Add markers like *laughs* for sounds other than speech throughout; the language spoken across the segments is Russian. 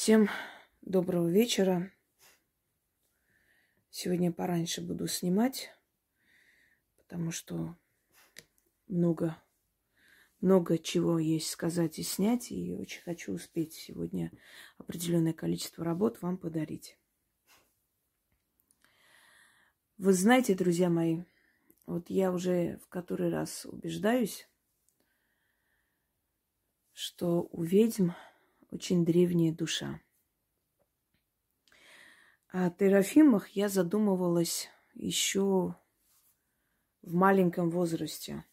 Всем доброго вечера. Сегодня пораньше буду снимать, потому что много, много чего есть сказать и снять, и очень хочу успеть сегодня определенное количество работ вам подарить. Вы знаете, друзья мои, вот я уже в который раз убеждаюсь, что у ведьм очень древняя душа. О терафимах я задумывалась еще в маленьком возрасте.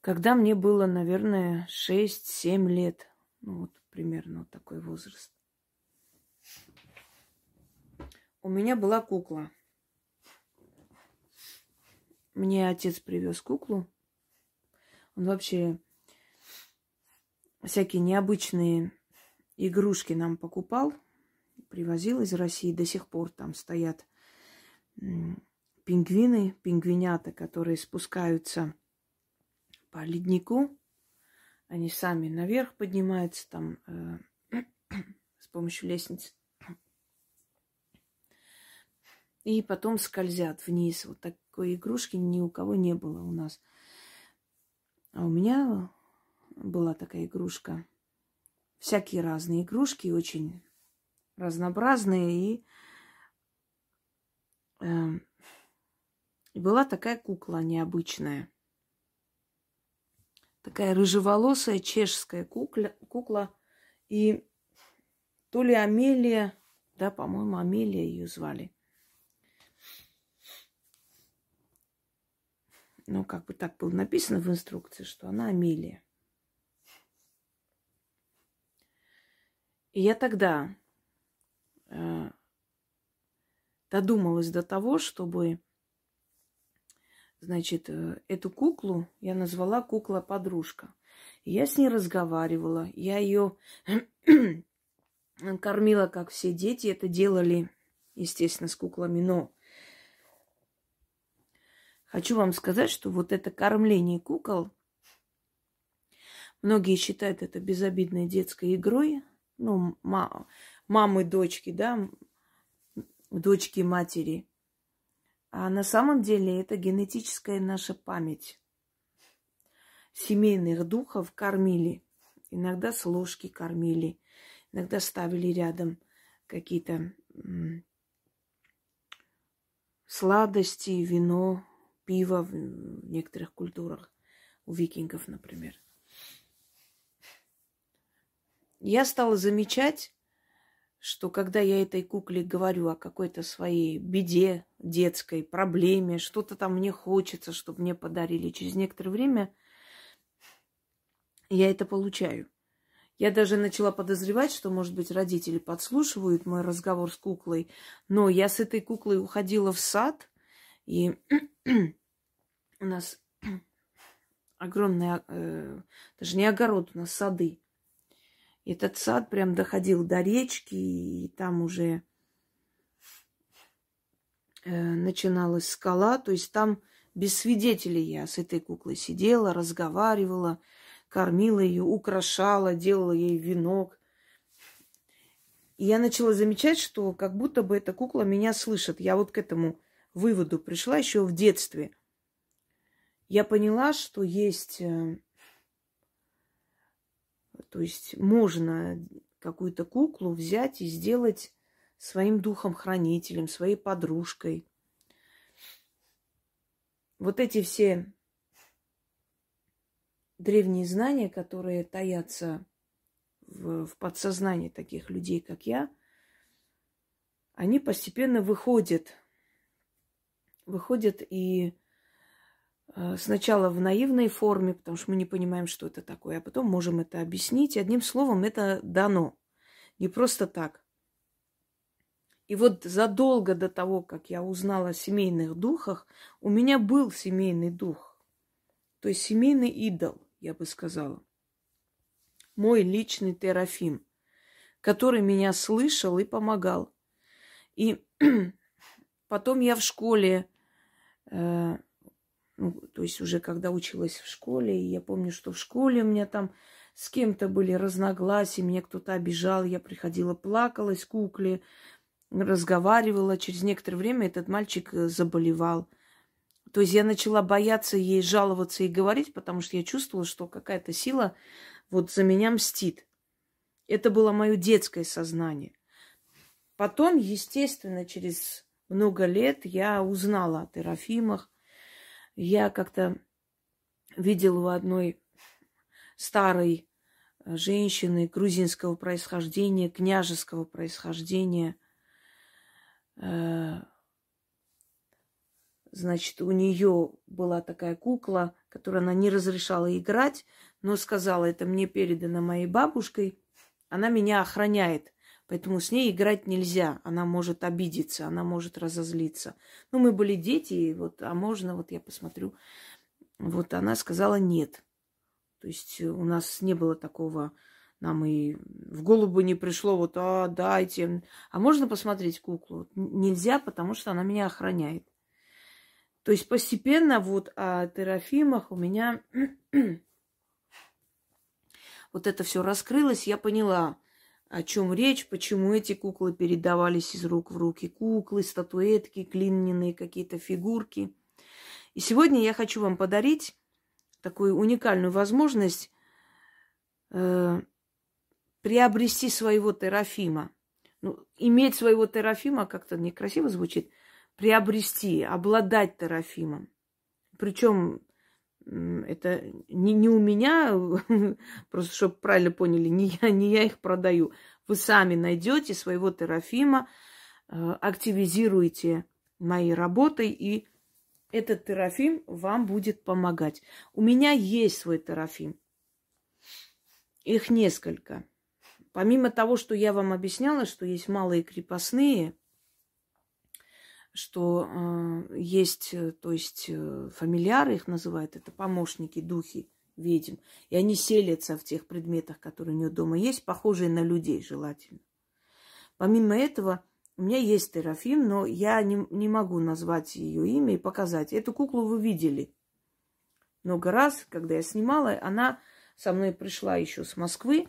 Когда мне было, наверное, 6-7 лет. Ну, вот примерно вот такой возраст. У меня была кукла. Мне отец привез куклу. Он вообще всякие необычные игрушки нам покупал, привозил из России. До сих пор там стоят пингвины, пингвинята, которые спускаются по леднику. Они сами наверх поднимаются там э, *clears throat* с помощью лестницы. И потом скользят вниз. Вот такой игрушки ни у кого не было у нас. А у меня была такая игрушка. Всякие разные игрушки, очень разнообразные. И, э, и была такая кукла необычная. Такая рыжеволосая чешская кукла, кукла. И то ли Амелия, да, по-моему, Амелия ее звали. Ну, как бы так было написано в инструкции, что она Амелия. Я тогда э, додумалась до того, чтобы, значит, э, эту куклу я назвала кукла-подружка. Я с ней разговаривала, я ее *clears throat* кормила, как все дети это делали, естественно, с куклами, но хочу вам сказать, что вот это кормление кукол, многие считают это безобидной детской игрой, ну, ма- мамы, дочки, да, дочки матери. А на самом деле это генетическая наша память. Семейных духов кормили. Иногда с ложки кормили. Иногда ставили рядом какие-то сладости, вино, пиво в некоторых культурах. У викингов, например я стала замечать, что когда я этой кукле говорю о какой-то своей беде детской, проблеме, что-то там мне хочется, чтобы мне подарили, через некоторое время я это получаю. Я даже начала подозревать, что, может быть, родители подслушивают мой разговор с куклой, но я с этой куклой уходила в сад, и *clears throat* у нас *clears throat* огромный, э, даже не огород, у нас сады. Этот сад прям доходил до речки, и там уже э, начиналась скала. То есть там без свидетелей я с этой куклой сидела, разговаривала, кормила ее, украшала, делала ей венок. И я начала замечать, что как будто бы эта кукла меня слышит. Я вот к этому выводу пришла еще в детстве. Я поняла, что есть э, то есть можно какую-то куклу взять и сделать своим духом-хранителем, своей подружкой. Вот эти все древние знания, которые таятся в, в подсознании таких людей, как я, они постепенно выходят, выходят и сначала в наивной форме, потому что мы не понимаем, что это такое, а потом можем это объяснить. Одним словом, это дано. Не просто так. И вот задолго до того, как я узнала о семейных духах, у меня был семейный дух. То есть семейный идол, я бы сказала. Мой личный терафим, который меня слышал и помогал. И *clears throat* потом я в школе э, ну, то есть уже когда училась в школе, и я помню, что в школе у меня там с кем-то были разногласия, меня кто-то обижал, я приходила, плакалась кукле, разговаривала. Через некоторое время этот мальчик э, заболевал. То есть я начала бояться ей жаловаться и говорить, потому что я чувствовала, что какая-то сила вот за меня мстит. Это было мое детское сознание. Потом, естественно, через много лет я узнала о Терафимах. Я как-то видела у одной старой э, женщины грузинского происхождения, княжеского происхождения. Э, значит, у нее была такая кукла, которую она не разрешала играть, но сказала, это мне передано моей бабушкой, она меня охраняет. Поэтому с ней играть нельзя. Она может обидеться, она может разозлиться. Ну, мы были дети, вот, а можно, вот я посмотрю. Вот она сказала нет. То есть у нас не было такого, нам и в голову не пришло, вот, а, дайте. А можно посмотреть куклу? Нельзя, потому что она меня охраняет. То есть постепенно вот о Терафимах у меня *clears throat* вот это все раскрылось, я поняла, о чем речь, почему эти куклы передавались из рук в руки. Куклы, статуэтки, клиненные какие-то фигурки. И сегодня я хочу вам подарить такую уникальную возможность э, приобрести своего терафима. Ну, иметь своего терафима как-то некрасиво звучит. Приобрести, обладать терафимом. Причем это не, не у меня, *laughs* просто чтобы правильно поняли, не я, не я их продаю. Вы сами найдете своего терафима, э, активизируете моей работой, и этот терафим вам будет помогать. У меня есть свой терафим. Их несколько. Помимо того, что я вам объясняла, что есть малые крепостные – что э, есть, то есть э, фамильяры их называют, это помощники, духи ведьм. И они селятся в тех предметах, которые у нее дома есть, похожие на людей желательно. Помимо этого, у меня есть Терафим, но я не, не могу назвать ее имя и показать. Эту куклу вы видели много раз, когда я снимала. Она со мной пришла еще с Москвы.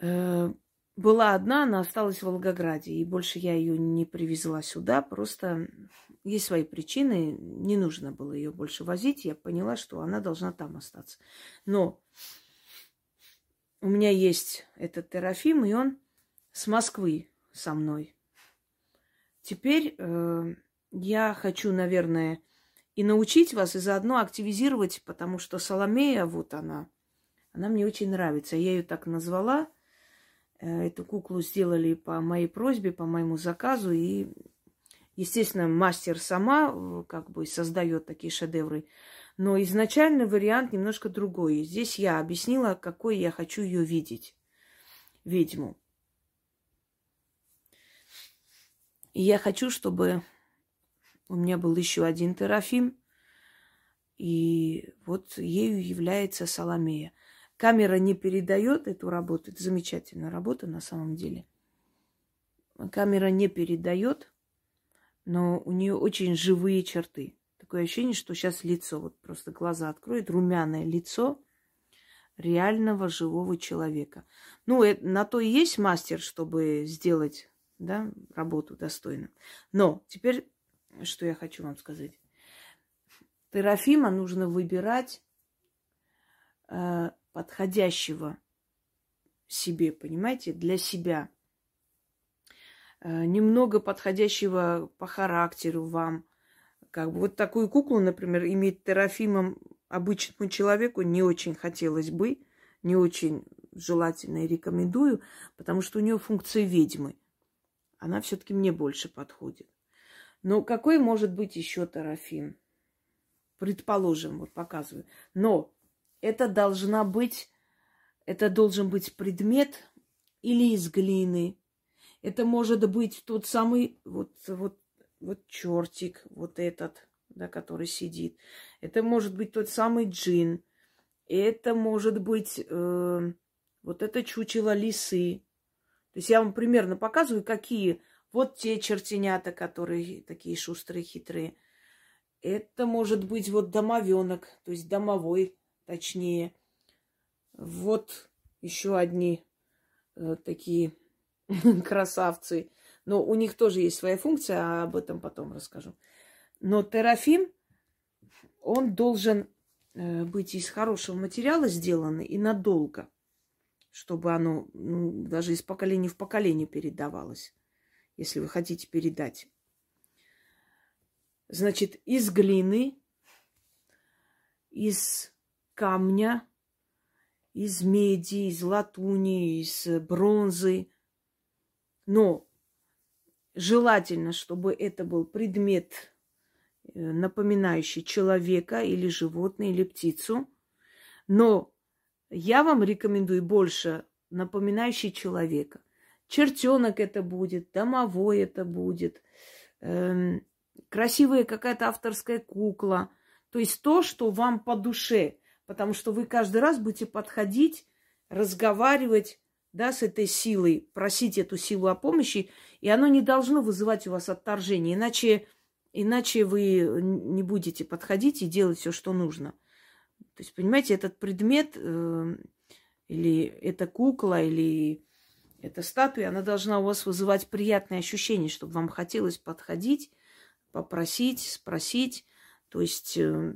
Э, была одна, она осталась в Волгограде, и больше я ее не привезла сюда, просто есть свои причины, не нужно было ее больше возить, я поняла, что она должна там остаться. Но у меня есть этот терафим, и он с Москвы со мной. Теперь э, я хочу, наверное, и научить вас, и заодно активизировать, потому что Соломея, вот она, она мне очень нравится. Я ее так назвала – эту куклу сделали по моей просьбе, по моему заказу. И, естественно, мастер сама э, как бы создает такие шедевры. Но изначально вариант немножко другой. Здесь я объяснила, какой я хочу ее видеть. Ведьму. И я хочу, чтобы у меня был еще один терафим. И вот ею является Соломея. Камера не передает эту работу. Это замечательная работа на самом деле. Камера не передает, но у нее очень живые черты. Такое ощущение, что сейчас лицо, вот просто глаза откроет, румяное лицо реального живого человека. Ну, это, на то и есть мастер, чтобы сделать да, работу достойно. Но теперь, что я хочу вам сказать. Терафима нужно выбирать э, подходящего себе, понимаете, для себя. Э, немного подходящего по характеру вам. Как бы вот такую куклу, например, иметь терафимом обычному человеку не очень хотелось бы, не очень желательно и рекомендую, потому что у нее функция ведьмы. Она все-таки мне больше подходит. Но какой может быть еще терафим? Предположим, вот показываю. Но это должна быть, это должен быть предмет или из глины. Это может быть тот самый вот, вот, вот чертик, вот этот, да, который сидит. Это может быть тот самый джин. Это может быть э, вот это чучело лисы. То есть я вам примерно показываю, какие вот те чертенята, которые такие шустрые, хитрые. Это может быть вот домовенок, то есть домовой точнее. Вот еще одни э, такие *laughs* красавцы. Но у них тоже есть своя функция, а об этом потом расскажу. Но терафим, он должен э, быть из хорошего материала сделан и надолго, чтобы оно ну, даже из поколения в поколение передавалось, если вы хотите передать. Значит, из глины, из камня, из меди, из латуни, из бронзы. Но желательно, чтобы это был предмет, э, напоминающий человека или животное, или птицу. Но я вам рекомендую больше напоминающий человека. Чертенок это будет, домовой это будет, эм, красивая какая-то авторская кукла. То есть то, что вам по душе. Потому что вы каждый раз будете подходить, разговаривать да, с этой силой, просить эту силу о помощи, и оно не должно вызывать у вас отторжение, иначе, иначе вы не будете подходить и делать все, что нужно. То есть, понимаете, этот предмет э, или эта кукла, или эта статуя, она должна у вас вызывать приятное ощущение, чтобы вам хотелось подходить, попросить, спросить. То есть, э,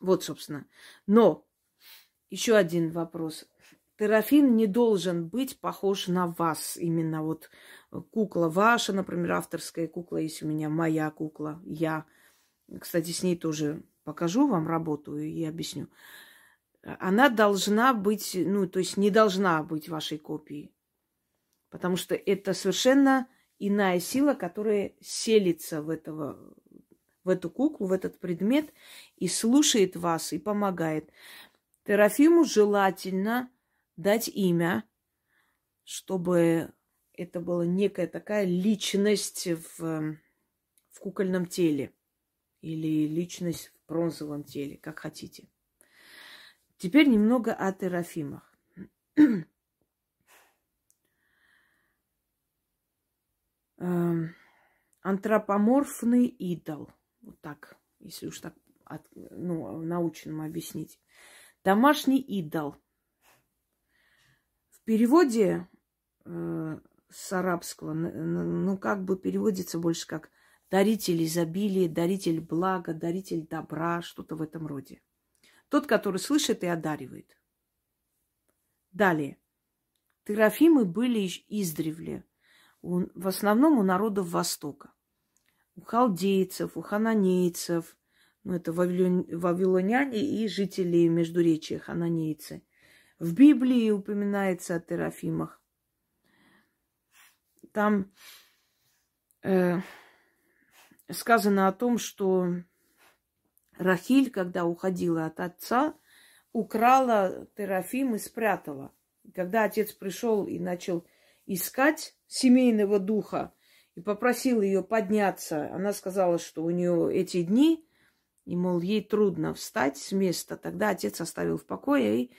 вот, собственно. Но еще один вопрос. Терафин не должен быть похож на вас. Именно вот кукла ваша, например, авторская кукла, есть у меня моя кукла, я. Кстати, с ней тоже покажу вам работу и объясню. Она должна быть, ну, то есть не должна быть вашей копией. Потому что это совершенно иная сила, которая селится в, этого, в эту куклу, в этот предмет и слушает вас и помогает. Терафиму желательно дать имя, чтобы это была некая такая личность в, в кукольном теле или личность в бронзовом теле, как хотите. Теперь немного о терафимах. Эм, антропоморфный идол. Вот так, если уж так от, ну, научным объяснить. Домашний идол. В переводе э, с арабского, ну, как бы переводится больше как даритель изобилия, даритель блага, даритель добра, что-то в этом роде. Тот, который слышит и одаривает. Далее. Терафимы были издревле в основном у народов Востока. У халдейцев, у хананейцев, ну это вавилоняне и жители Междуречия, хананейцы. В Библии упоминается о терафимах. Там э, сказано о том, что Рахиль, когда уходила от отца, украла терафим и спрятала. Когда отец пришел и начал искать семейного духа и попросил ее подняться. Она сказала, что у нее эти дни, и, мол, ей трудно встать с места. Тогда отец оставил в покое и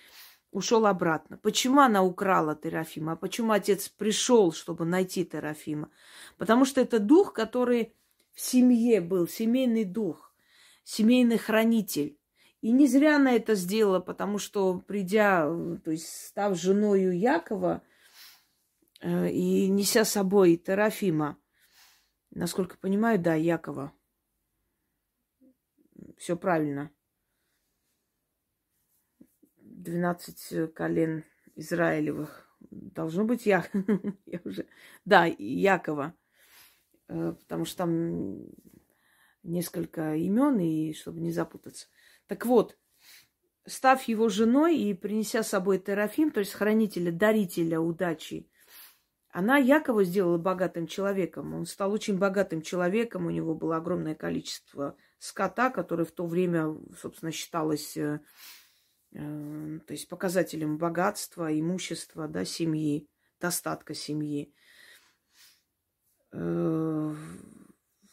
ушел обратно. Почему она украла Терафима? А почему отец пришел, чтобы найти Терафима? Потому что это дух, который в семье был, семейный дух, семейный хранитель. И не зря она это сделала, потому что, придя, то есть став женою Якова, Э, и неся с собой Терафима, насколько понимаю, да, Якова. Все правильно. 12 колен Израилевых. Должно быть я, *laughs* я уже... Да, Якова. Э, потому что там несколько имен, и чтобы не запутаться. Так вот, став его женой и принеся с собой Терафим, то есть хранителя, дарителя удачи, она Якова сделала богатым человеком. Он стал очень богатым человеком. У него было огромное количество скота, которое в то время, собственно, считалось э, э, то есть показателем богатства, имущества, да, семьи, достатка семьи. Э,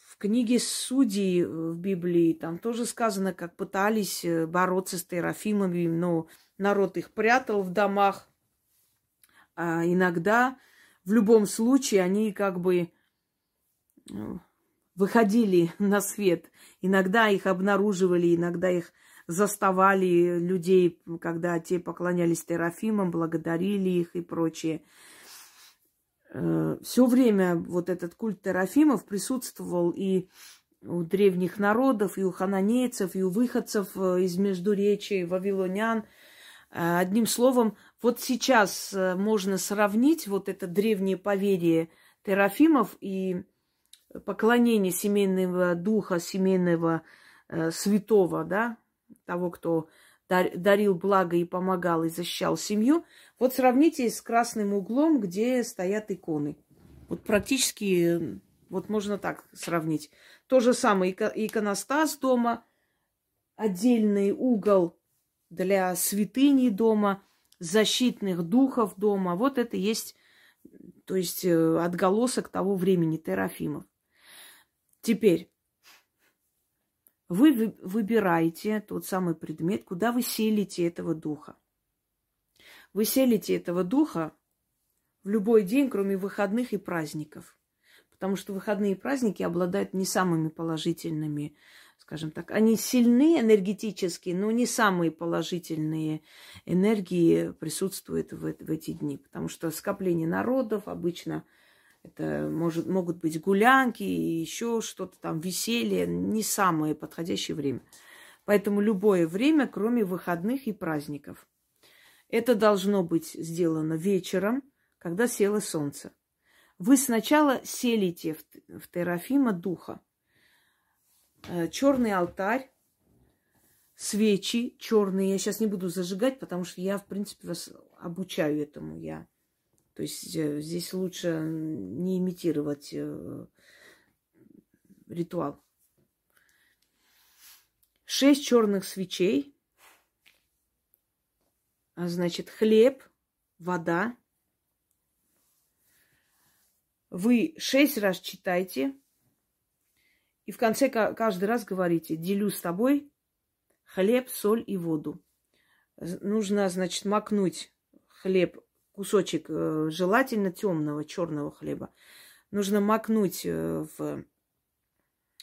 в книге Судей в Библии там тоже сказано, как пытались э, бороться с Терафимами, но народ их прятал в домах. А иногда в любом случае они как бы ну, выходили на свет. Иногда их обнаруживали, иногда их заставали людей, когда те поклонялись Терафимам, благодарили их и прочее. Э, Все время вот этот культ Терафимов присутствовал и у древних народов, и у хананейцев, и у выходцев э, из Междуречия, вавилонян. Э, одним словом, вот сейчас можно сравнить вот это древнее поверие Терафимов и поклонение семейного духа, семейного э, святого, да, того, кто дарил благо и помогал и защищал семью. Вот сравните с красным углом, где стоят иконы. Вот практически, вот можно так сравнить. То же самое иконостас дома, отдельный угол для святыни дома, защитных духов дома. Вот это есть, то есть э, отголосок того времени Терафимов. Теперь вы выбираете тот самый предмет, куда вы селите этого духа. Вы селите этого духа в любой день, кроме выходных и праздников. Потому что выходные и праздники обладают не самыми положительными, скажем так. Они сильны энергетически, но не самые положительные энергии присутствуют в, в эти дни. Потому что скопление народов обычно – это может, могут быть гулянки и еще что-то там, веселье, не самое подходящее время. Поэтому любое время, кроме выходных и праздников. Это должно быть сделано вечером, когда село солнце. Вы сначала селите в, в Терафима духа. Э, черный алтарь, свечи черные. Я сейчас не буду зажигать, потому что я, в принципе, вас обучаю этому. Я то есть э, здесь лучше не имитировать э, ритуал. Шесть черных свечей, а значит хлеб, вода. Вы шесть раз читайте и в конце каждый раз говорите, делю с тобой хлеб, соль и воду. Нужно, значит, макнуть хлеб кусочек э, желательно темного черного хлеба. Нужно макнуть э, в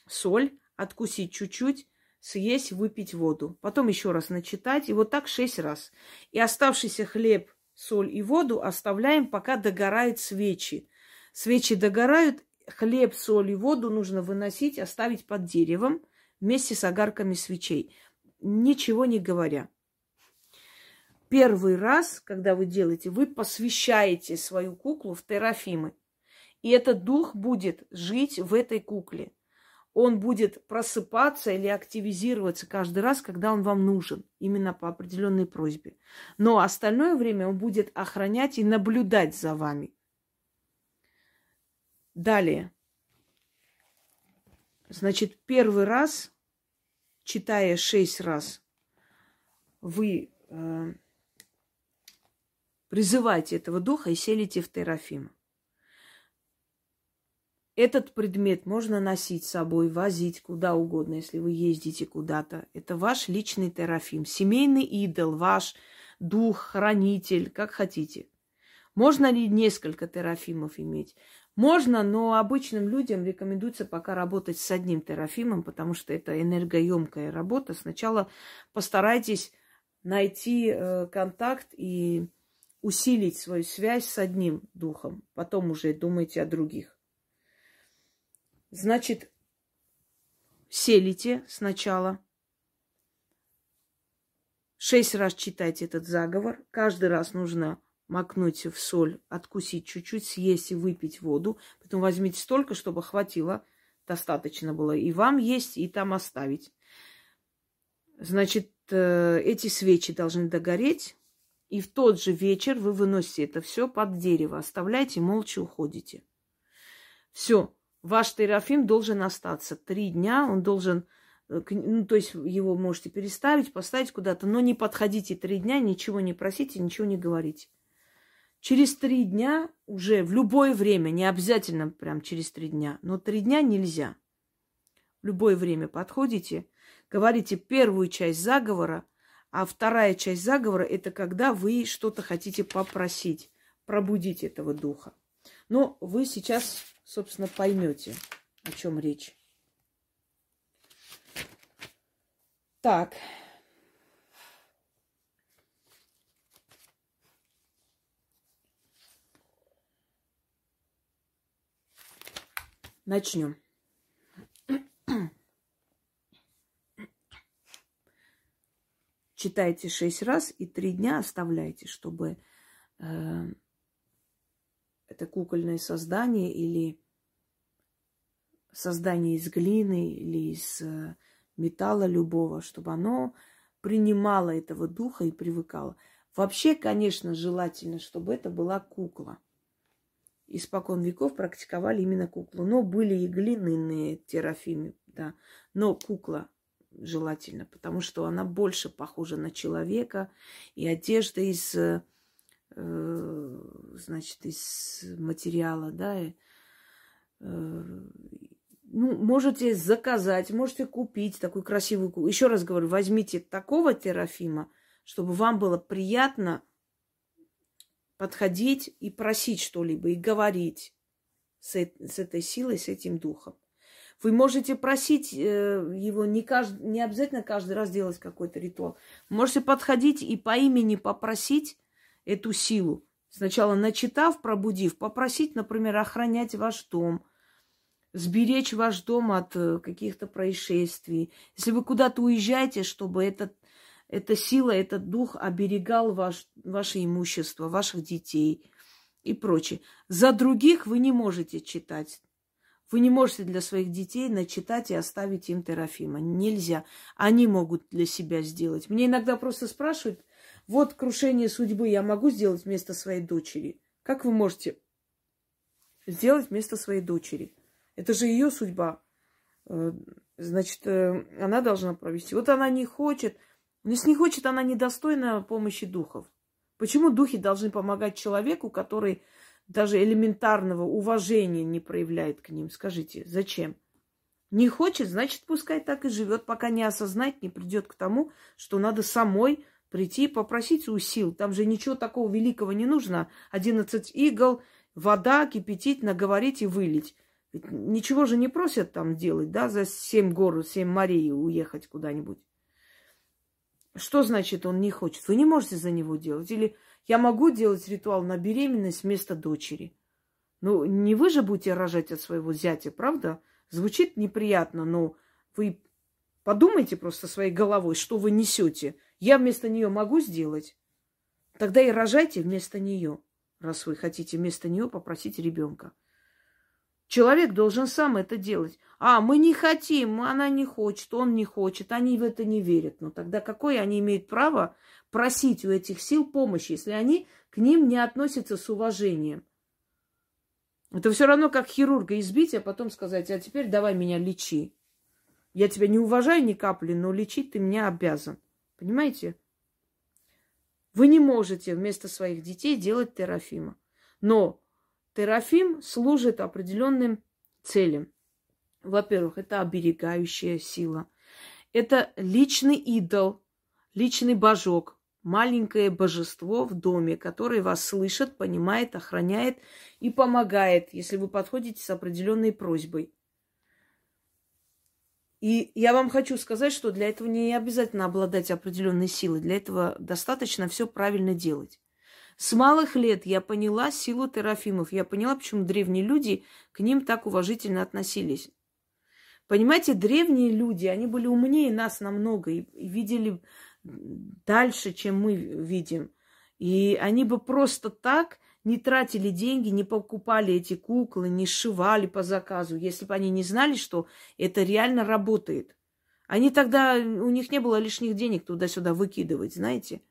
соль, откусить чуть-чуть, съесть, выпить воду. Потом еще раз начитать. И вот так шесть раз. И оставшийся хлеб, соль и воду оставляем, пока догорают свечи. Свечи догорают, хлеб, соль и воду нужно выносить, оставить под деревом вместе с огарками свечей. Ничего не говоря первый раз, когда вы делаете, вы посвящаете свою куклу в терафимы. И этот дух будет жить в этой кукле. Он будет просыпаться или активизироваться каждый раз, когда он вам нужен, именно по определенной просьбе. Но остальное время он будет охранять и наблюдать за вами. Далее. Значит, первый раз, читая шесть раз, вы э, Призывайте этого духа и селите в Терафим. Этот предмет можно носить с собой, возить куда угодно, если вы ездите куда-то. Это ваш личный Терафим, семейный идол, ваш дух, хранитель, как хотите. Можно ли несколько терафимов иметь? Можно, но обычным людям рекомендуется пока работать с одним терафимом, потому что это энергоемкая работа. Сначала постарайтесь найти э, контакт и усилить свою связь с одним духом, потом уже думайте о других. Значит, селите сначала, шесть раз читайте этот заговор, каждый раз нужно макнуть в соль, откусить чуть-чуть, съесть и выпить воду. Потом возьмите столько, чтобы хватило, достаточно было и вам есть, и там оставить. Значит, э, эти свечи должны догореть. И в тот же вечер вы выносите это все под дерево, оставляете, молча уходите. Все, ваш терафим должен остаться три дня, он должен, э, ну, то есть его можете переставить, поставить куда-то, но не подходите три дня, ничего не просите, ничего не говорите. Через три дня уже в любое время, не обязательно прям через три дня, но три дня нельзя. В любое время подходите, говорите первую часть заговора, а вторая часть заговора – это когда вы что-то хотите попросить, пробудить этого духа. Но вы сейчас, собственно, поймете, о чем речь. Так, Начнем. Читайте шесть раз и три дня оставляйте, чтобы э, это кукольное создание или создание из глины или из э, металла любого, чтобы оно принимало этого духа и привыкало. Вообще, конечно, желательно, чтобы это была кукла. Испокон веков практиковали именно куклу. Но были и глиняные терафимы, да. Но кукла желательно, потому что она больше похожа на человека, и одежда из, э, значит, из материала, да, и, э, ну, можете заказать, можете купить такую красивую куклу. Еще раз говорю, возьмите такого терафима, чтобы вам было приятно подходить и просить что-либо, и говорить с, с этой силой, с этим духом. Вы можете просить э, его не, кажд... не обязательно каждый раз делать какой-то ритуал. Можете подходить и по имени попросить эту силу. Сначала начитав, пробудив, попросить, например, охранять ваш дом, сберечь ваш дом от э, каких-то происшествий. Если вы куда-то уезжаете, чтобы этот, эта сила, этот дух оберегал ваш, ваше имущество, ваших детей и прочее. За других вы не можете читать. Вы не можете для своих детей начитать и оставить им Терафима. Нельзя. Они могут для себя сделать. Мне иногда просто спрашивают, вот крушение судьбы я могу сделать вместо своей дочери. Как вы можете сделать вместо своей дочери? Это же ее судьба. Э, значит, э, она должна провести. Вот она не хочет. Если не хочет, она недостойна помощи духов. Почему духи должны помогать человеку, который даже элементарного уважения не проявляет к ним. Скажите, зачем? Не хочет, значит, пускай так и живет, пока не осознать, не придет к тому, что надо самой прийти и попросить у сил. Там же ничего такого великого не нужно. Одиннадцать игл, вода, кипятить, наговорить и вылить. Ведь ничего же не просят там делать, да, за семь гор, семь морей уехать куда-нибудь. Что значит он не хочет? Вы не можете за него делать. Или я могу делать ритуал на беременность вместо дочери. Ну, не вы же будете рожать от своего зятя, правда? Звучит неприятно, но вы подумайте просто своей головой, что вы несете. Я вместо нее могу сделать? Тогда и рожайте вместо нее, раз вы хотите вместо нее попросить ребенка. Человек должен сам это делать. А, мы не хотим, она не хочет, он не хочет, они в это не верят. Но ну, тогда какое они имеют право просить у этих сил помощи, если они к ним не относятся с уважением? Это все равно как хирурга избить, а потом сказать, а теперь давай меня лечи. Я тебя не уважаю ни капли, но лечить ты меня обязан. Понимаете? Вы не можете вместо своих детей делать терафима. Но Терафим служит определенным целям. Во-первых, это оберегающая сила. Это личный идол, личный божок, маленькое божество в доме, которое вас слышит, понимает, охраняет и помогает, если вы подходите с определенной просьбой. И я вам хочу сказать, что для этого не обязательно обладать определенной силой. Для этого достаточно все правильно делать. С малых лет я поняла силу терафимов. Я поняла, почему древние люди к ним так уважительно относились. Понимаете, древние люди, они были умнее нас намного и, и видели дальше, чем мы видим. И они бы просто так не тратили деньги, не покупали эти куклы, не сшивали по заказу, если бы они не знали, что это реально работает. Они тогда, у них не было лишних денег туда-сюда выкидывать, знаете.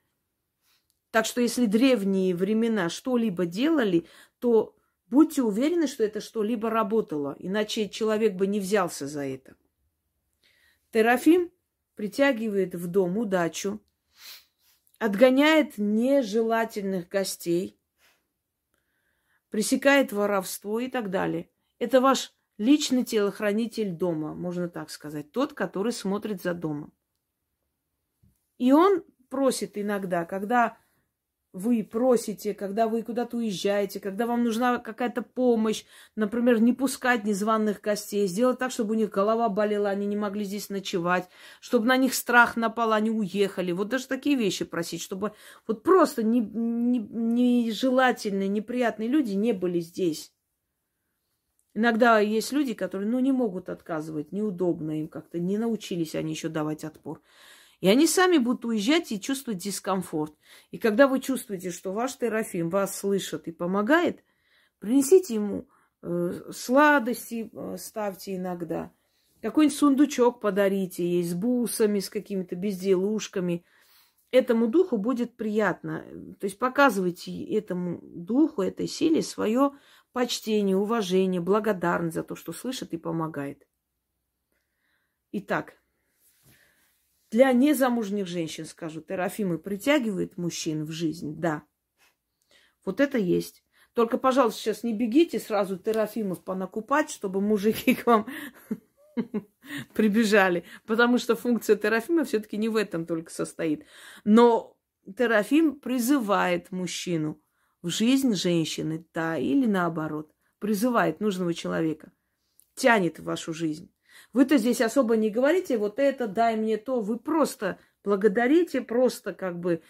Так что если древние времена что-либо делали, то будьте уверены, что это что-либо работало, иначе человек бы не взялся за это. Терафим притягивает в дом удачу, отгоняет нежелательных гостей, пресекает воровство и так далее. Это ваш личный телохранитель дома, можно так сказать, тот, который смотрит за домом. И он просит иногда, когда вы просите, когда вы куда-то уезжаете, когда вам нужна какая-то помощь, например, не пускать незваных гостей, сделать так, чтобы у них голова болела, они не могли здесь ночевать, чтобы на них страх напал, они уехали. Вот даже такие вещи просить, чтобы вот просто нежелательные, не, не неприятные люди не были здесь. Иногда есть люди, которые, ну, не могут отказывать, неудобно им как-то, не научились они еще давать отпор. И они сами будут уезжать и чувствовать дискомфорт. И когда вы чувствуете, что ваш Терафим вас слышит и помогает, принесите ему э, сладости, э, ставьте иногда. Какой-нибудь сундучок подарите ей с бусами, с какими-то безделушками. Этому духу будет приятно. То есть показывайте этому духу, этой силе свое почтение, уважение, благодарность за то, что слышит и помогает. Итак, для незамужних женщин, скажу, терафимы притягивают мужчин в жизнь? Да. Вот это есть. Только, пожалуйста, сейчас не бегите сразу терафимов понакупать, чтобы мужики к вам *laughs* прибежали. Потому что функция терафима все-таки не в этом только состоит. Но терафим призывает мужчину в жизнь женщины, да, или наоборот, призывает нужного человека, тянет в вашу жизнь. Вы-то здесь особо не говорите, вот это, дай мне то. Вы просто благодарите, просто как бы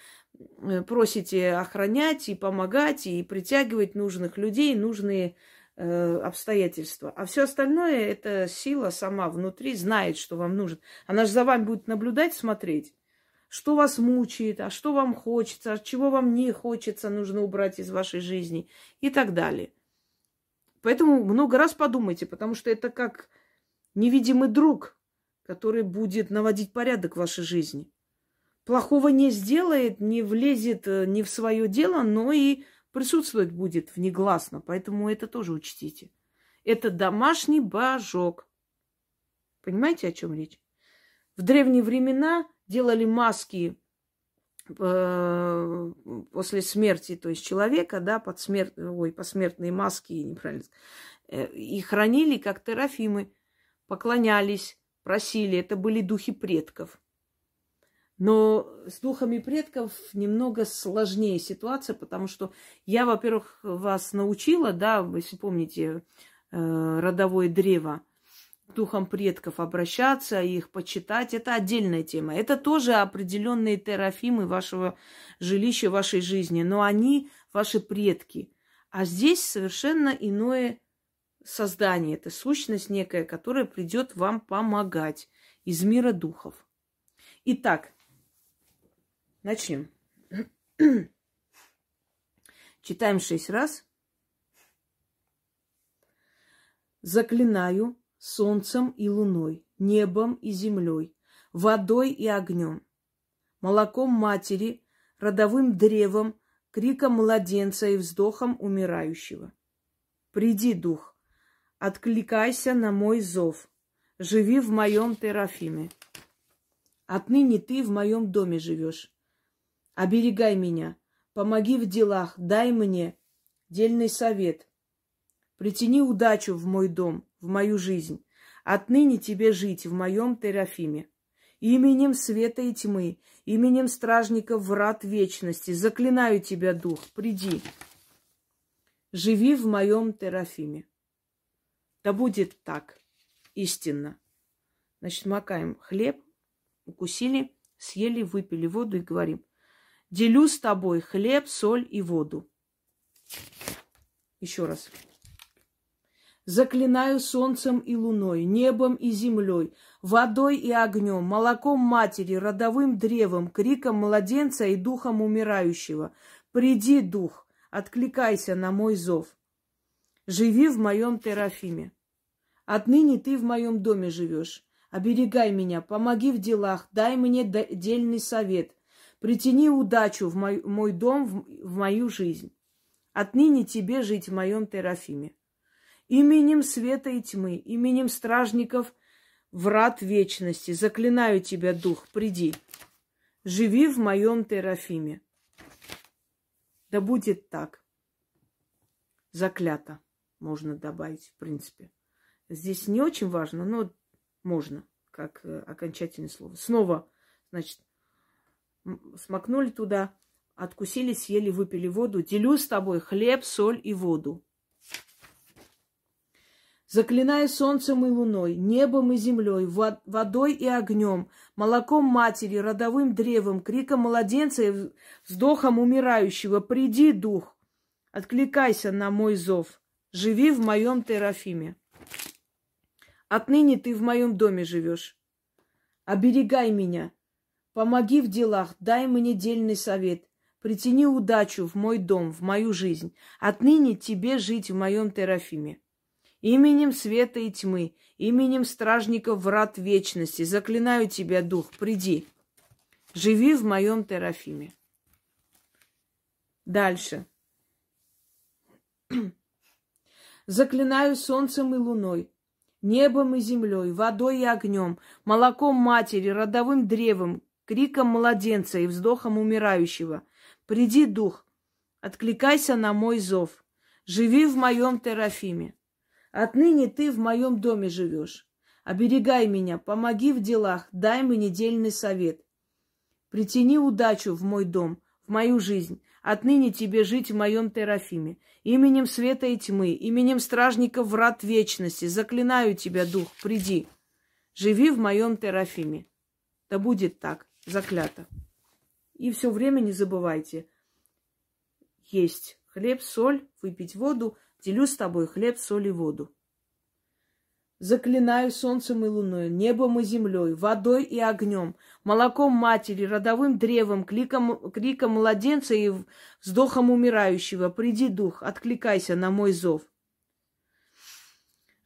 э, просите охранять и помогать, и притягивать нужных людей, нужные э, обстоятельства. А все остальное, эта сила сама внутри знает, что вам нужно. Она же за вами будет наблюдать, смотреть, что вас мучает, а что вам хочется, а чего вам не хочется, нужно убрать из вашей жизни и так далее. Поэтому много раз подумайте, потому что это как невидимый друг, который будет наводить порядок в вашей жизни. Плохого не сделает, не влезет э, не в свое дело, но и присутствовать будет внегласно. Поэтому это тоже учтите. Это домашний божок. Понимаете, о чем речь? В древние времена делали маски э, после смерти, то есть человека, да, под ой, посмертные маски, неправильно, э, и хранили как терафимы поклонялись, просили. Это были духи предков. Но с духами предков немного сложнее ситуация, потому что я, во-первых, вас научила, да, если помните, э, родовое древо, духом предков обращаться, их почитать, это отдельная тема. Это тоже определенные терафимы вашего жилища, вашей жизни, но они ваши предки. А здесь совершенно иное создание, это сущность некая, которая придет вам помогать из мира духов. Итак, начнем. *clears throat* Читаем шесть раз. Заклинаю солнцем и луной, небом и землей, водой и огнем, молоком матери, родовым древом, криком младенца и вздохом умирающего. Приди, дух, Откликайся на мой зов. Живи в моем терафиме. Отныне ты в моем доме живешь. Оберегай меня, помоги в делах, дай мне дельный совет. Притяни удачу в мой дом, в мою жизнь. Отныне тебе жить в моем терафиме. Именем света и тьмы, именем стражников врат вечности, заклинаю тебя, дух, приди. Живи в моем терафиме. Да будет так, истинно. Значит, макаем хлеб, укусили, съели, выпили воду и говорим, делю с тобой хлеб, соль и воду. Еще раз. Заклинаю солнцем и луной, небом и землей, водой и огнем, молоком матери, родовым древом, криком младенца и духом умирающего. Приди, дух, откликайся на мой зов. Живи в моем терафиме. Отныне ты в моем доме живешь. Оберегай меня, помоги в делах, дай мне дельный совет. Притяни удачу в мой, мой дом, в, в мою жизнь. Отныне тебе жить в моем терафиме. Именем света и тьмы, именем стражников врат вечности, заклинаю тебя, дух, приди. Живи в моем терафиме. Да будет так. Заклято можно добавить, в принципе. Здесь не очень важно, но можно, как э, окончательное слово. Снова, значит, смакнули туда, откусили, съели, выпили воду. Делю с тобой хлеб, соль и воду. Заклинаю солнцем и луной, небом и землей, водой и огнем, молоком матери, родовым древом, криком младенца и вздохом умирающего. Приди, дух, откликайся на мой зов. Живи в моем терафиме. Отныне ты в моем доме живешь. Оберегай меня, помоги в делах, дай мне дельный совет. Притяни удачу в мой дом, в мою жизнь. Отныне тебе жить в моем терафиме. Именем света и тьмы, именем стражников врат вечности, заклинаю тебя, дух, приди. Живи в моем терафиме. Дальше. *clears throat* Заклинаю солнцем и луной, небом и землей, водой и огнем, молоком матери, родовым древом, криком младенца и вздохом умирающего. Приди, дух, откликайся на мой зов. Живи в моем терафиме. Отныне ты в моем доме живешь. Оберегай меня, помоги в делах, дай мне недельный совет. Притяни удачу в мой дом, в мою жизнь. Отныне тебе жить в моем терафиме. Именем света и тьмы, именем стражников врат вечности. Заклинаю тебя, дух, приди. Живи в моем терафиме. Да будет так, заклято. И все время не забывайте есть хлеб, соль, выпить воду. Делю с тобой хлеб, соль и воду. Заклинаю солнцем и луной, небом и землей, водой и огнем, молоком матери, родовым древом, кликом, криком младенца и вздохом умирающего. Приди, дух, откликайся на мой зов.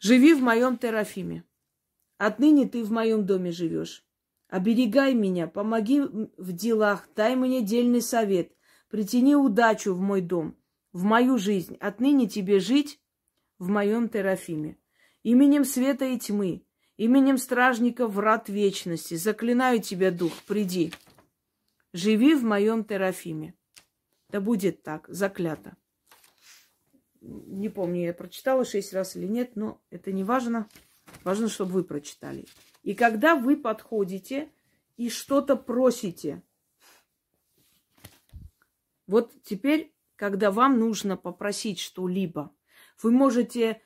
Живи в моем терафиме. Отныне ты в моем доме живешь. Оберегай меня, помоги в делах, дай мне дельный совет. Притяни удачу в мой дом, в мою жизнь. Отныне тебе жить в моем терафиме. Именем света и тьмы, именем стражника врат вечности. Заклинаю тебя, дух, приди. Живи в моем терафиме. Да будет так, заклято. Не помню, я прочитала шесть раз или нет, но это не важно. Важно, чтобы вы прочитали. И когда вы подходите и что-то просите, вот теперь, когда вам нужно попросить что-либо, вы можете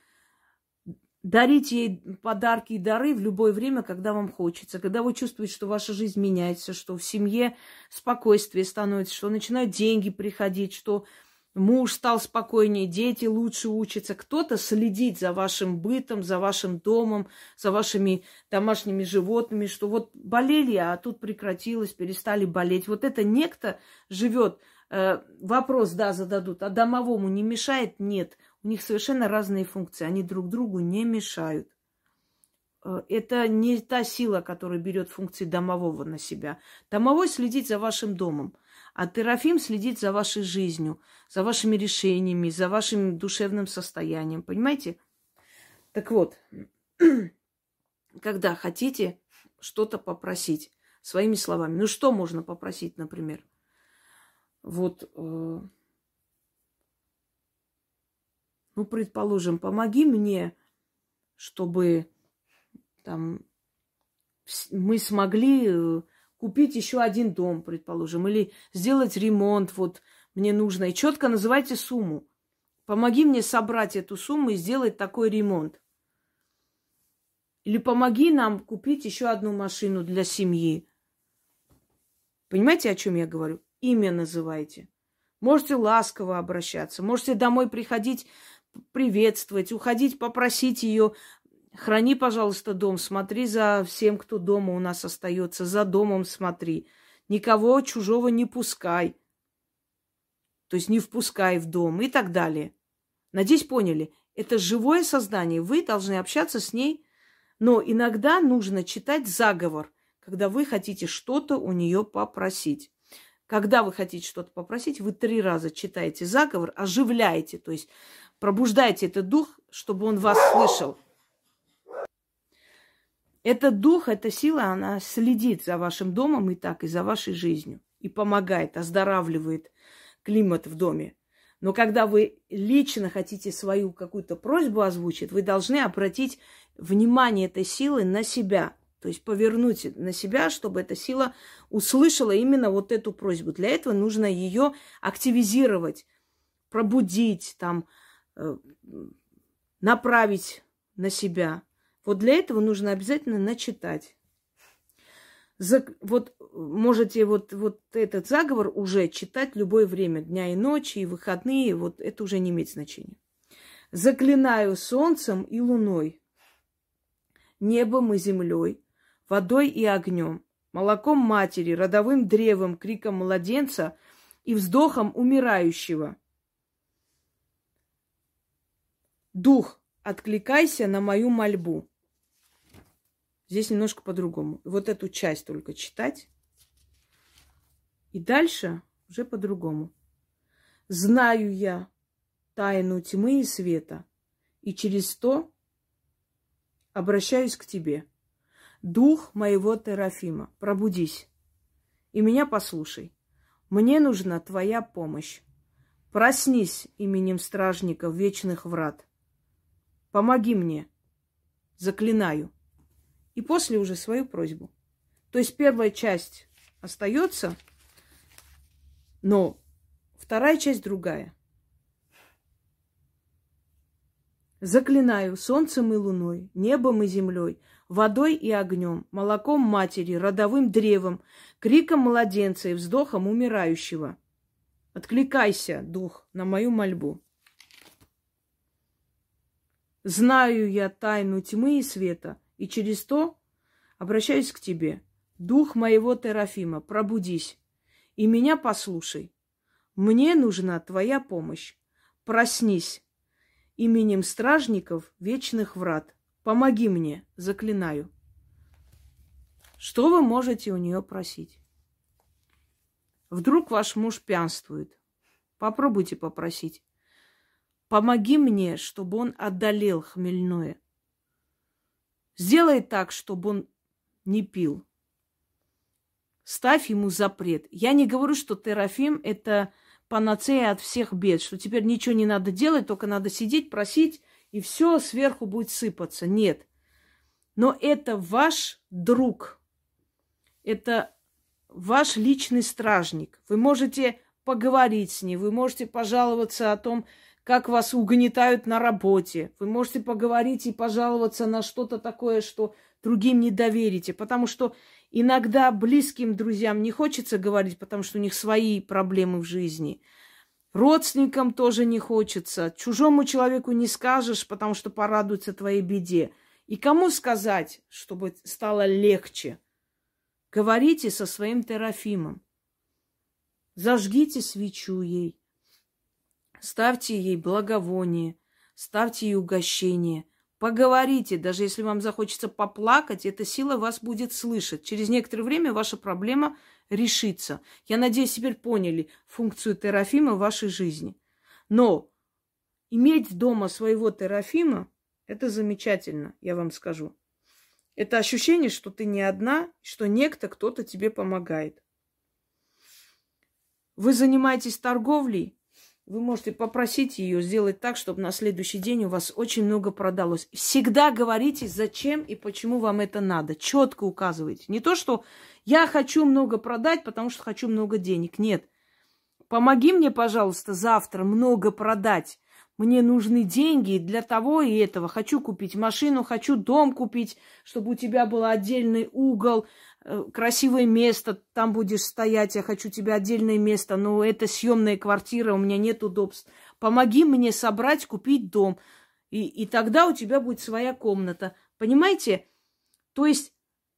дарить ей подарки и дары в любое время, когда вам хочется, когда вы чувствуете, что ваша жизнь меняется, что в семье спокойствие становится, что начинают деньги приходить, что муж стал спокойнее, дети лучше учатся, кто-то следит за вашим бытом, за вашим домом, за вашими домашними животными, что вот болели, а тут прекратилось, перестали болеть. Вот это некто живет. Э, вопрос, да, зададут, а домовому не мешает? Нет. У них совершенно разные функции, они друг другу не мешают. Э, это не та сила, которая берет функции домового на себя. Домовой следит за вашим домом. А Терафим следит за вашей жизнью, за вашими решениями, за вашим душевным состоянием. Понимаете? Так вот, *clears throat* когда хотите что-то попросить своими словами. Ну что можно попросить, например? Вот, э, ну, предположим, помоги мне, чтобы там мы смогли э, купить еще один дом, предположим, или сделать ремонт, вот мне нужно, и четко называйте сумму. Помоги мне собрать эту сумму и сделать такой ремонт. Или помоги нам купить еще одну машину для семьи. Понимаете, о чем я говорю? Имя называйте. Можете ласково обращаться, можете домой приходить, приветствовать, уходить, попросить ее Храни, пожалуйста, дом, смотри за всем, кто дома у нас остается, за домом смотри. Никого чужого не пускай. То есть не впускай в дом и так далее. Надеюсь, поняли. Это живое создание. Вы должны общаться с ней. Но иногда нужно читать заговор, когда вы хотите что-то у нее попросить. Когда вы хотите что-то попросить, вы три раза читаете заговор, оживляете, то есть пробуждаете этот дух, чтобы он вас слышал. Этот дух, эта сила, она следит за вашим домом и так, и за вашей жизнью. И помогает, оздоравливает климат в доме. Но когда вы лично хотите свою какую-то просьбу озвучить, вы должны обратить внимание этой силы на себя. То есть повернуть на себя, чтобы эта сила услышала именно вот эту просьбу. Для этого нужно ее активизировать, пробудить, там, направить на себя. Вот для этого нужно обязательно начитать. За, вот можете вот, вот этот заговор уже читать любое время, дня и ночи, и выходные, вот это уже не имеет значения. Заклинаю солнцем и луной, небом и землей, водой и огнем, молоком матери, родовым древом, криком младенца и вздохом умирающего. Дух, откликайся на мою мольбу. Здесь немножко по-другому. Вот эту часть только читать. И дальше уже по-другому. Знаю я тайну тьмы и света, и через то обращаюсь к тебе. Дух моего Терафима, пробудись и меня послушай. Мне нужна твоя помощь. Проснись именем стражников вечных врат. Помоги мне. Заклинаю. И после уже свою просьбу. То есть первая часть остается, но вторая часть другая. Заклинаю солнцем и луной, небом и землей, водой и огнем, молоком матери, родовым древом, криком младенца и вздохом умирающего. Откликайся, дух, на мою мольбу. Знаю я тайну тьмы и света, и через то обращаюсь к тебе. Дух моего Терафима, пробудись и меня послушай. Мне нужна твоя помощь. Проснись именем стражников вечных врат. Помоги мне, заклинаю. Что вы можете у нее просить? Вдруг ваш муж пьянствует. Попробуйте попросить. Помоги мне, чтобы он одолел хмельное. Сделай так, чтобы он не пил. Ставь ему запрет. Я не говорю, что Терафим – это панацея от всех бед, что теперь ничего не надо делать, только надо сидеть, просить, и все сверху будет сыпаться. Нет. Но это ваш друг. Это ваш личный стражник. Вы можете поговорить с ним, вы можете пожаловаться о том, как вас угнетают на работе. Вы можете поговорить и пожаловаться на что-то такое, что другим не доверите. Потому что Иногда близким друзьям не хочется говорить, потому что у них свои проблемы в жизни. Родственникам тоже не хочется. Чужому человеку не скажешь, потому что порадуется твоей беде. И кому сказать, чтобы стало легче? Говорите со своим Терафимом. Зажгите свечу ей. Ставьте ей благовоние. Ставьте ей угощение – Поговорите, даже если вам захочется поплакать, эта сила вас будет слышать. Через некоторое время ваша проблема решится. Я надеюсь, теперь поняли функцию терафима в вашей жизни. Но иметь дома своего терафима – это замечательно, я вам скажу. Это ощущение, что ты не одна, что некто, кто-то тебе помогает. Вы занимаетесь торговлей, вы можете попросить ее сделать так, чтобы на следующий день у вас очень много продалось. Всегда говорите, зачем и почему вам это надо. Четко указывайте. Не то, что я хочу много продать, потому что хочу много денег. Нет. Помоги мне, пожалуйста, завтра много продать. Мне нужны деньги для того и этого. Хочу купить машину, хочу дом купить, чтобы у тебя был отдельный угол, красивое место, там будешь стоять, я хочу тебе отдельное место, но это съемная квартира, у меня нет удобств. Помоги мне собрать, купить дом, и, и тогда у тебя будет своя комната. Понимаете? То есть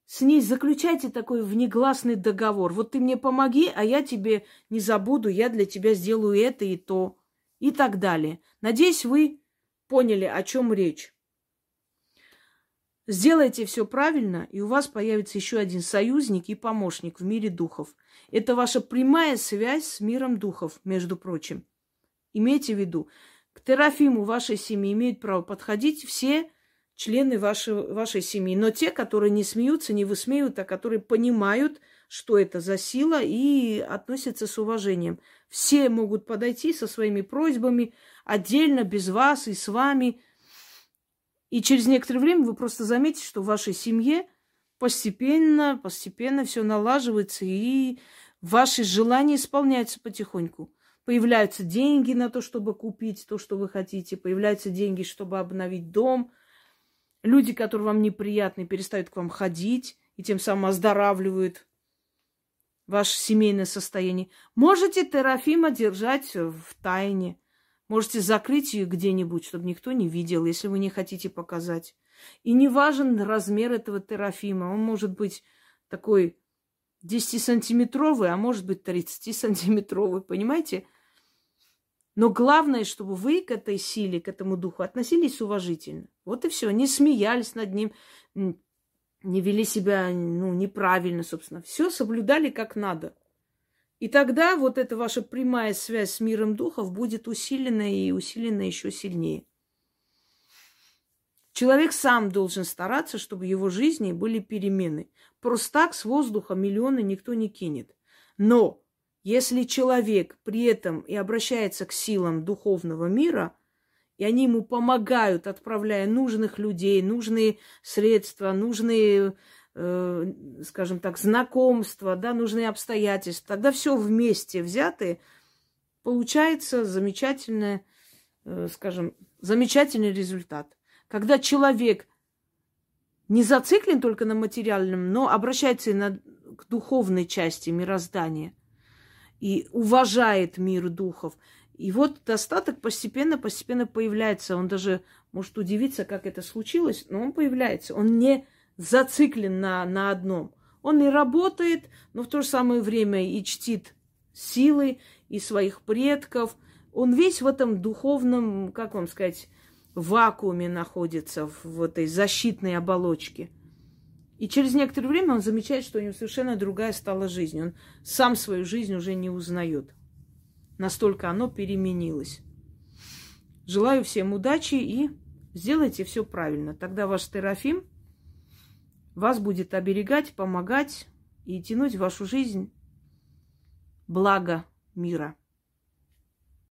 с ней заключайте такой внегласный договор. Вот ты мне помоги, а я тебе не забуду, я для тебя сделаю это и то, и так далее. Надеюсь, вы поняли, о чем речь. Сделайте все правильно, и у вас появится еще один союзник и помощник в мире духов. Это ваша прямая связь с миром духов, между прочим. Имейте в виду, к Терафиму вашей семьи имеют право подходить все члены вашей, вашей семьи, но те, которые не смеются, не высмеют, а которые понимают, что это за сила и относятся с уважением. Все могут подойти со своими просьбами отдельно, без вас и с вами – и через некоторое время вы просто заметите, что в вашей семье постепенно, постепенно все налаживается, и ваши желания исполняются потихоньку. Появляются деньги на то, чтобы купить то, что вы хотите, появляются деньги, чтобы обновить дом. Люди, которые вам неприятны, перестают к вам ходить и тем самым оздоравливают ваше семейное состояние. Можете Терафима держать в тайне. Можете закрыть ее где-нибудь, чтобы никто не видел, если вы не хотите показать. И не важен размер этого терафима. Он может быть такой 10-сантиметровый, а может быть 30-сантиметровый, понимаете? Но главное, чтобы вы к этой силе, к этому духу относились уважительно. Вот и все. Не смеялись над ним, не вели себя ну, неправильно, собственно. Все соблюдали как надо. И тогда вот эта ваша прямая связь с миром духов будет усилена и усилена еще сильнее. Человек сам должен стараться, чтобы в его жизни были перемены. Просто так с воздуха миллионы никто не кинет. Но если человек при этом и обращается к силам духовного мира, и они ему помогают, отправляя нужных людей, нужные средства, нужные э, скажем так, знакомства, да, нужные обстоятельства, тогда все вместе взятые, получается замечательный, э, скажем, замечательный результат. Когда человек не зациклен только на материальном, но обращается и на, к духовной части мироздания и уважает мир духов. И вот достаток постепенно-постепенно появляется. Он даже может удивиться, как это случилось, но он появляется. Он не зациклен на, на одном. Он и работает, но в то же самое время и чтит силы и своих предков. Он весь в этом духовном, как вам сказать, вакууме находится, в, этой защитной оболочке. И через некоторое время он замечает, что у него совершенно другая стала жизнь. Он сам свою жизнь уже не узнает. Настолько оно переменилось. Желаю всем удачи и сделайте все правильно. Тогда ваш Терафим – вас будет оберегать, помогать и тянуть в вашу жизнь благо мира.